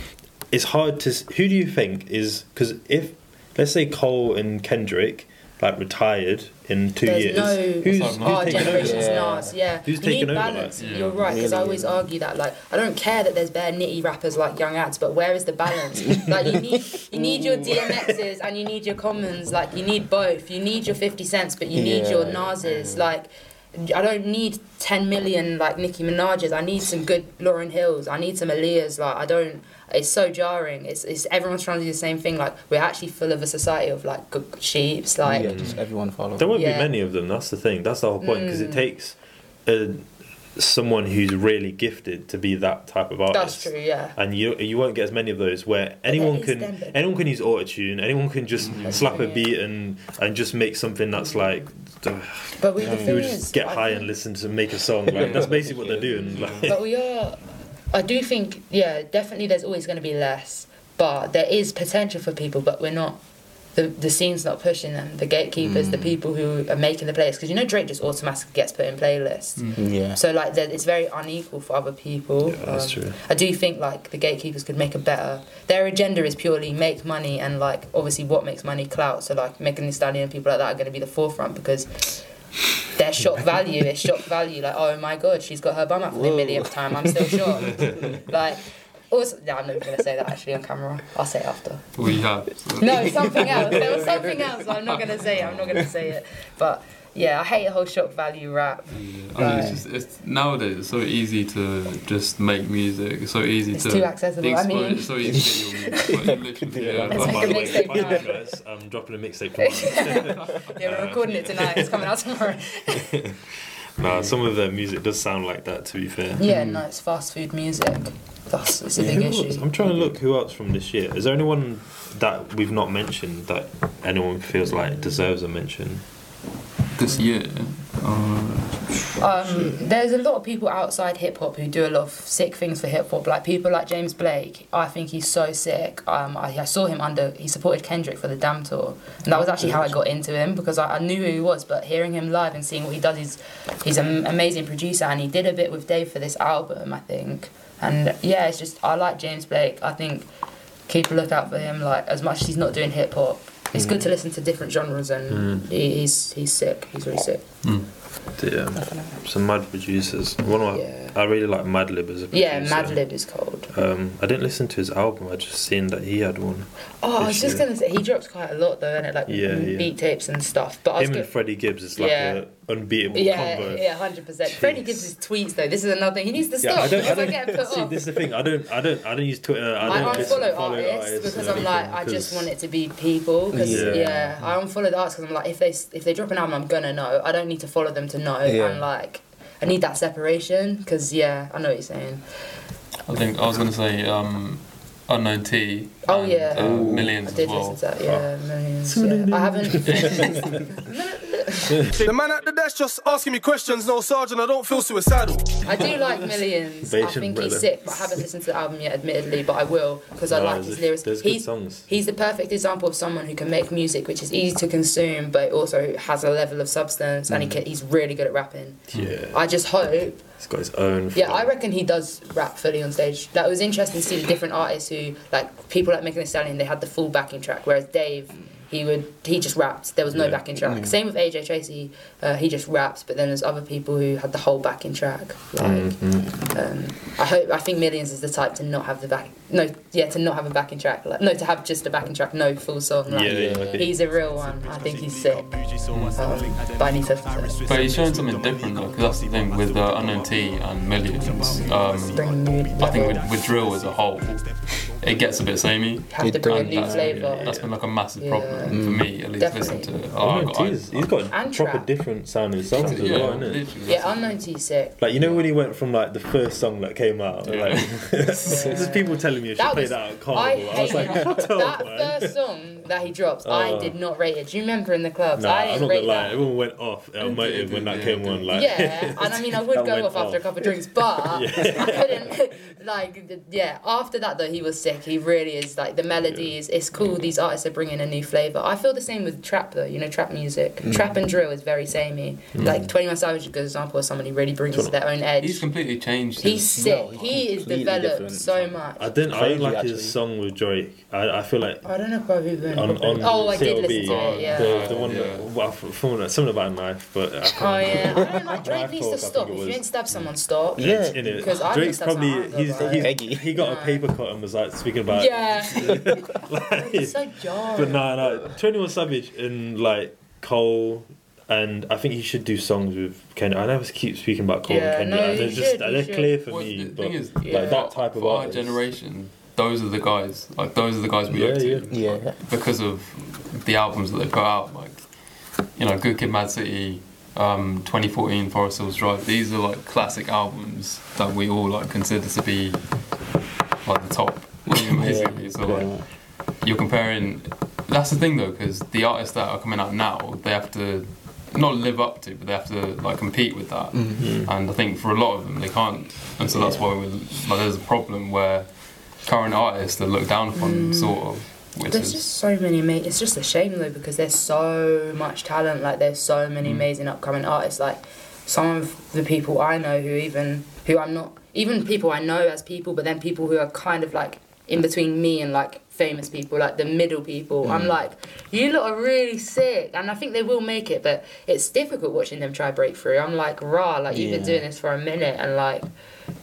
it's hard to who do you think is because if let's say Cole and Kendrick like retired in two There's years, no who's, That's who's not- our taking generation's over? Yeah. Nas, yeah. Who's you taking need over, balance. like? You're right, because I always argue that. Like, I don't care that there's bare nitty rappers like Young Adz, but where is the balance? *laughs* like, you need you need your DMXs and you need your Commons. Like, you need both. You need your Fifty Cents, but you need your Yeah. Nas's. Like. I don't need 10 million like Nicki Minaj's. I need some good Lauryn Hills. I need some Aaliyah's. Like I don't. It's so jarring. It's, it's everyone's trying to do the same thing. Like we're actually full of a society of like good sheeps. Like yeah, just everyone follow. There won't Yeah. be many of them. That's the thing. That's the whole point because it Mm. takes uh, someone who's really gifted to be that type of artist. that's true. Yeah. And you you won't get as many of those where anyone can them, but- anyone can use autotune, anyone can just mm. slap a Yeah. beat and and just make something that's mm. like But we, the you thing would is, just get I high think- and listen to make a song. Like that's basically what they're doing. Like, *laughs* But we are. I do think, yeah, definitely. There's always going to be less, but there is potential for people. But we're not. The the scene's not pushing them. The gatekeepers, the people who are making the playlists, because you know Drake just automatically gets put in playlists. Yeah. So like, it's very unequal for other people. Yeah, that's Um, true. I do think like the gatekeepers could make a better. Their agenda is purely make money and like obviously what makes money clout. So like Megan Thee Stallion and people like that are going to be the forefront because their *laughs* shock value is shock value. Like oh my god, she's got her bum out for the Whoa. millionth time. I'm still shocked. *laughs* like. Also, no, I'm not going to say that actually on camera. I'll say it after. We have. so- No, something else. There was something else. but I'm not going to say it. I'm not going to say it. But yeah, I hate the whole shock value rap. I mean, it's just it's nowadays it's so easy to just make music. It's so easy It's to too accessible, I exploit- mean. It's so easy to get your music. *laughs* Yeah, Let's make a the way, mixtape by the way, guys, I'm dropping a mixtape tomorrow. *laughs* Yeah, we're recording it tonight. It's coming out tomorrow. *laughs* nah, some of their music does sound like that. To be fair. Yeah, hmm. no, it's fast food music. That's it's a Yeah, big who else? issue. I'm trying to look who else from this year. Is there anyone that we've not mentioned that anyone feels like deserves a mention? This year, Um, there's a lot of people outside hip hop who do a lot of sick things for hip hop. Like people like James Blake, I think he's so sick. Um, I, I saw him under he supported Kendrick for the Damn tour, and that was actually how I got into him because I, I knew who he was. But hearing him live and seeing what he does, he's he's an amazing producer, and he did a bit with Dave for this album, I think. And yeah, it's just I like James Blake. I think keep a lookout for him. Like as much as he's not doing hip hop, it's good to listen to different genres, and hmm. he, he's he's sick. He's really sick. Hmm. Um, yeah, some mad producers. One of my, Yeah. I really like Madlib as a producer. Yeah, Madlib is cold. Um, I didn't listen to his album. I just seen that he had one. Oh, I was just year. gonna say he drops quite a lot though, innit? Like Yeah, yeah. beat tapes and stuff. But I was Him gonna, and Freddie Gibbs is like Yeah. a unbeatable yeah, combo. yeah, hundred percent. Freddie gives his tweets though. This is another thing. He needs to Yeah, stop. I don't. I because I get put see, off. this is the thing. I don't. I don't. I don't use Twitter. I I, don't listen- unfollow follow artists because or I'm like, anything, I just want it to be people. Because Yeah. yeah. I unfollow the artists because I'm like, if they if they drop an album, I'm gonna know. I don't need to follow them to know. Yeah. And like, I need that separation because yeah, I know what you're saying. I think I was gonna say um, Unknown T. Oh, and, yeah. uh, M1llionz I did as well. listen to that. Yeah, M1llionz. Yeah. I haven't. *laughs* *laughs* The man at the desk just asking me questions. No, Sergeant, I don't feel suicidal. I do like M1llionz. I think brother. he's sick, but I haven't listened to the album yet, admittedly. But I will because I like there's- his lyrics. there's good he's songs. he's the perfect example of someone who can make music which is easy to consume, but also has a level of substance, and he can, he's really good at rapping. Yeah, I just hope. He's got his own. Yeah. I reckon he does rap fully on stage. That was interesting to see the different artists who, like people like Megan Thee Stallion, they had the full backing track, whereas Dave, he would he just rapped. There was no Yeah. backing track. Same with AJ Tracey, uh, he just raps, but then there's other people who had the whole backing track. Like, Mm-hmm. um, I hope I think M1llionz is the type to not have the back. No, yeah, to not have a backing track. Like, no, to have just a backing track, no full song. Like, Yeah, yeah, yeah. he's a real one. I think he's sick. Um, but I need to to. But he's showing something different though, because that's the thing with uh, Unknown T and M1llionz. Um, I think with, with drill as a whole, it gets a bit samey. have It to bring a does. new flavour. that's been like a massive Yeah. problem for mm. me, at least Definitely. listening to it. Oh, I no, he's, he's got And proper trap. different sounding songs as yeah, well, isn't it? Yeah, that's- Unknown T's sick. Like you know when he went from like the first song that came out, Yeah. like *laughs* there's people telling me I should That play was- that at I carnival. I, was hate like, shut *laughs* that up, man. first song that he dropped. I Oh. did not rate it. Do you remember in the clubs? Nah, I I'm didn't not rate gonna lie. that. Everyone went off at motive when that came on. Like, yeah, *laughs* and I mean, I would go went off after a couple of drinks, but *laughs* I couldn't. *laughs* Like, yeah, after that though, he was sick. He really is. Like the melodies, it's cool. These artists are bringing a new flavor. I feel the same with trap though. You know, trap music, mm. trap and drill is very samey. Mm. Like Twenty One Savage is a good example of someone who really brings their own edge. He's completely changed. He's his- sick. No, he is developed different. so much. I didn't. I Crazy, don't like actually. his song with Drake. I, I feel like I don't know if I've even. On on oh, I did listen to it. Yeah. the, the one Yeah. well, from something about a knife, but I can't Oh yeah, I don't like Drake *laughs* needs to stop. think If you was. ain't stab someone, stop. Yeah. in it. Because Drake's probably how I he's, he's, about he got a paper cut and was like speaking about Yeah, *laughs* like, it's so jarring. but no no Twenty One Savage and like Cole and I think he should do songs with Kendrick. I never keep speaking about Cole Yeah, and no, Kendrick. and they're just should, they're clear for Well, me, the but thing is, Yeah. like that type of for our artist. generation, those are the guys. Like those are the guys we Yeah, look to yeah. Yeah. because of the albums that they've put out. Like you know, Good Kid, Mad City, um, 2014, Forest Hills Drive. These are like classic albums that we all like consider to be like the top. *laughs* Like, basically, so like you're comparing. That's the thing though, because the artists that are coming out now, they have to not live up to, but they have to like compete with that. Mm-hmm. And I think for a lot of them, they can't, and so that's why we like there's a problem where current artists that look down upon, mm. sort of, which There's is just so many. Ma- it's just a shame though because there's so much talent. Like there's so many mm. amazing upcoming artists. Like some of the people I know who even who I'm not even people I know as people, but then people who are kind of like in between me and like famous people, like the middle people. I'm mm. like, you lot are really sick, and I think they will make it, but it's difficult watching them try break through. I'm like, rah, like you've been doing this for a minute, and like,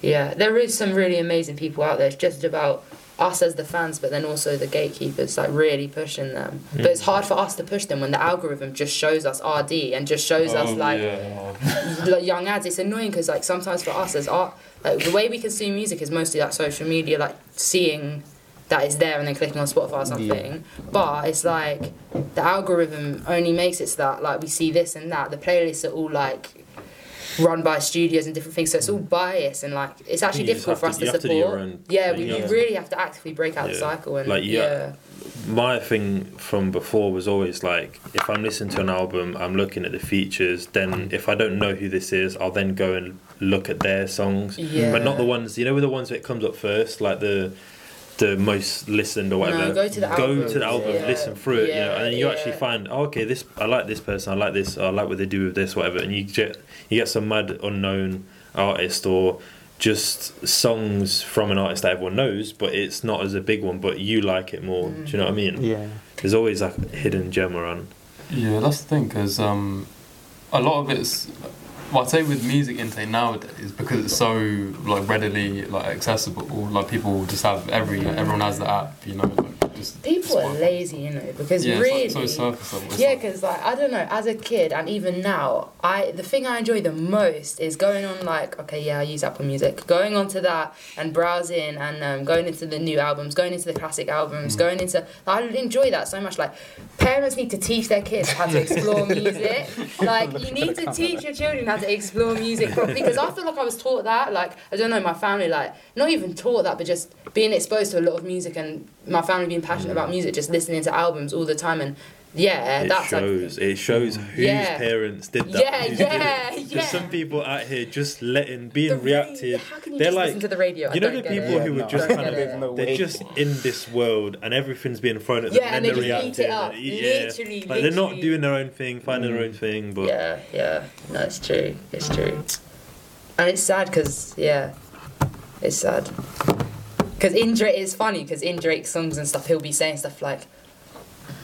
yeah, there is some really amazing people out there. It's just about us as the fans, but then also the gatekeepers, like really pushing them. But it's mm. hard for us to push them when the algorithm just shows us RD and just shows us Oh, like yeah. *laughs* like Young Adz. It's annoying because like sometimes for us as art, like the way we consume music is mostly like social media, like seeing that it's there and then clicking on Spotify or something. But it's like the algorithm only makes it so that like we see this and that. The playlists are all like run by studios and different things, so it's all biased and like it's actually difficult for us to- to you to support. yeah, we, yeah. really have to actively break out the cycle and Like, yeah. yeah. my thing from before was always like if I'm listening to an album, I'm looking at the features. Then mm. if I don't know who this is, I'll then go and look at their songs, Yeah. but not the ones you know, with the ones that comes up first, like the the most listened or whatever. go to the go album, to the album, yeah. listen through it, you know, and then you Yeah, actually find, oh, okay, this I like this person, I like this, I like what they do with this, whatever, and you get you get some mad unknown artist or just songs from an artist that everyone knows, but it's not as a big one, but you like it more. Do you know what I mean? Yeah. There's always like a hidden gem around. Yeah, that's the thing, because um, a lot of it's. Well, I'd say with music intake nowadays, because it's so like readily like accessible, like people just have every everyone has the app, you know. Like, just People are lazy, you know, because Yeah, really, it's like so surface level. It's yeah, because like I don't know, as a kid and even now, I the thing I enjoy the most is going on like okay, yeah, I use Apple Music, going onto that and browsing and um, going into the new albums, going into the classic albums, going into I enjoy that so much. Like parents need to teach their kids how to explore *laughs* music. Like you need to teach your children how to explore music properly because I feel like I was taught that. Like I don't know, my family like not even taught that, but just being exposed to a lot of music and my family being passionate about mm. music, just listening to albums all the time and yeah, it that's like shows. it shows whose Yeah. parents did that. Yeah, who's did it. yeah, There's yeah. some people out here just letting, being The ra- reactive. How can you They're just like, listen to the radio? You know the people it. who Yeah, are no. just kind get of it. No they're just in this world and everything's being thrown at them Yeah, and, and they they're just eat it reacting. up. Yeah, Literally, like they're not doing their own thing, finding their own thing, but Yeah, yeah, no, it's true. It's true, and it's sad because yeah, it's sad. Because in Drake, it's funny because in Drake's songs and stuff, he'll be saying stuff like,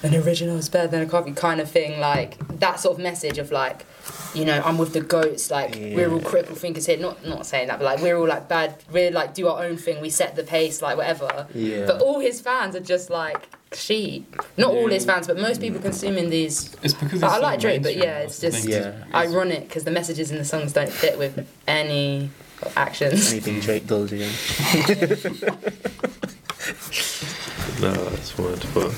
"An original is better than a copy," kind of thing, like that sort of message of like, you know, I'm with the goats, like we're all critical thinkers here. Not not saying that, but like we're all like bad. We're like do our own thing. We set the pace, like whatever. Yeah. But all his fans are just like sheep. Not all his fans, but most people consuming these It's because But it's I like Drake, but yeah, it's just thing, Yeah. ironic because the messages in the songs don't fit with any actions. Anything Drake does, yeah. no, that's weird. But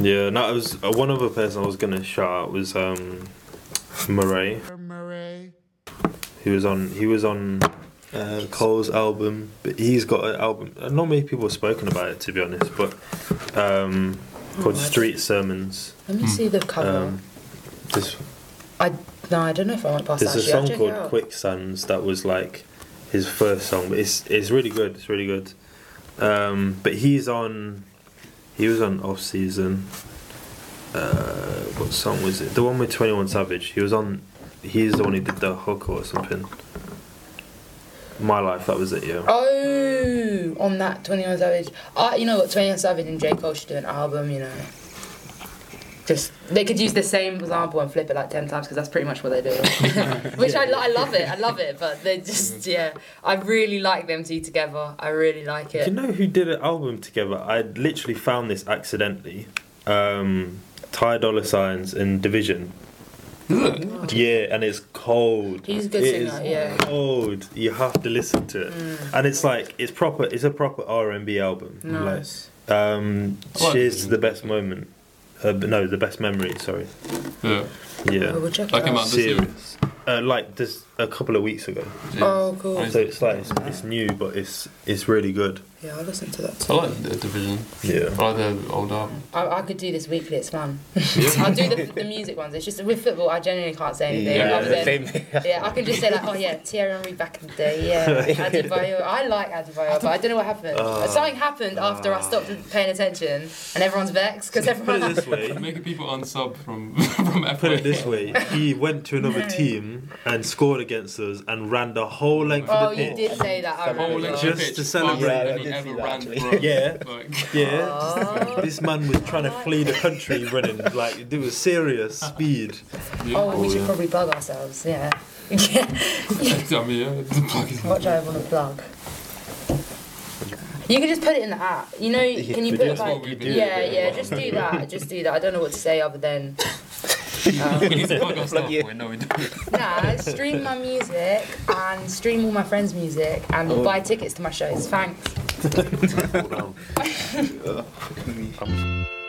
yeah, no, it was uh, one other person I was gonna shout out was um, Morray. He was on. He was on uh, Cole's album, but he's got an album. uh, Not many people have spoken about it, to be honest, but um, called Oh, Street Sermons. Let me see the cover. Um, this, I no, I don't know if I went past there's that. There's a Actually, song called. Quicksands that was like his first song, but it's it's really good. It's really good. Um, but he's on. He was on Off Season. Uh, what song was it? The one with Twenty One Savage. He was on. He's the one who did the hook or something. My life. That was it. Yeah. Oh, on that Twenty One Savage. Uh, you know what? Twenty One Savage and J Cole should do an album. You know, just they could use the same example and flip it like ten times because that's pretty much what they do. *laughs* *laughs* Which I, I love it. I love it. But they just yeah, I really like them two together. I really like Do it. you know who did an album together? I literally found this accidentally. Um, Ty Dolla Signs and dvsn. Yeah, and it's cold. He's a good It singer, is yeah. Cold. You have to listen to it, and it's like it's proper. It's a proper R and B album. Nice. Like, um, cheers to the best moment. Uh, no, the best memory. Sorry. Yeah. Yeah. Oh, we'll check That it out. out this year. Serious. Uh, like this a couple of weeks ago. Oh, cool. So it's like it's, it's new, but it's it's really good. Yeah, I'll listen to that I too. like the dvsn. Yeah. I like the old album. I, I could do this weekly. It's fun. *laughs* I'll do the, the music ones. It's just with football. I genuinely can't say anything Yeah, other than same. *laughs* yeah. I can just say like, oh yeah, Thierry Henry back in the day. Yeah, *laughs* Adebayor. I like Adebayor, but I don't know what happened. Ah. Something happened ah. after I stopped paying attention, and everyone's vexed because Put it this way. Making people unsub from from FA. Put it this way, he went to another team and scored against us and ran the whole length Oh, of the oh, you pitch. did say that. I Whole length Just pitch to celebrate. than Yeah, I he did ever see that, ran actually. for- Yeah. Like, *laughs* Yeah, Oh. this man was trying to flee the country *laughs* running like it was serious speed. Oh, we should probably plug ourselves. Yeah. *laughs* yeah. I mean, yeah, the plug What do I want to plug? You can just put it in the app. You know, can you put it that's like? what Yeah, yeah. Just do that. Just do that. I don't know what to say other than. *laughs* we need to plug our stuff. yeah. Wait, no, we don't. Nah, stream my music and stream all my friends' music and oh. buy tickets to my shows. Thanks. *laughs* Cool down. *laughs*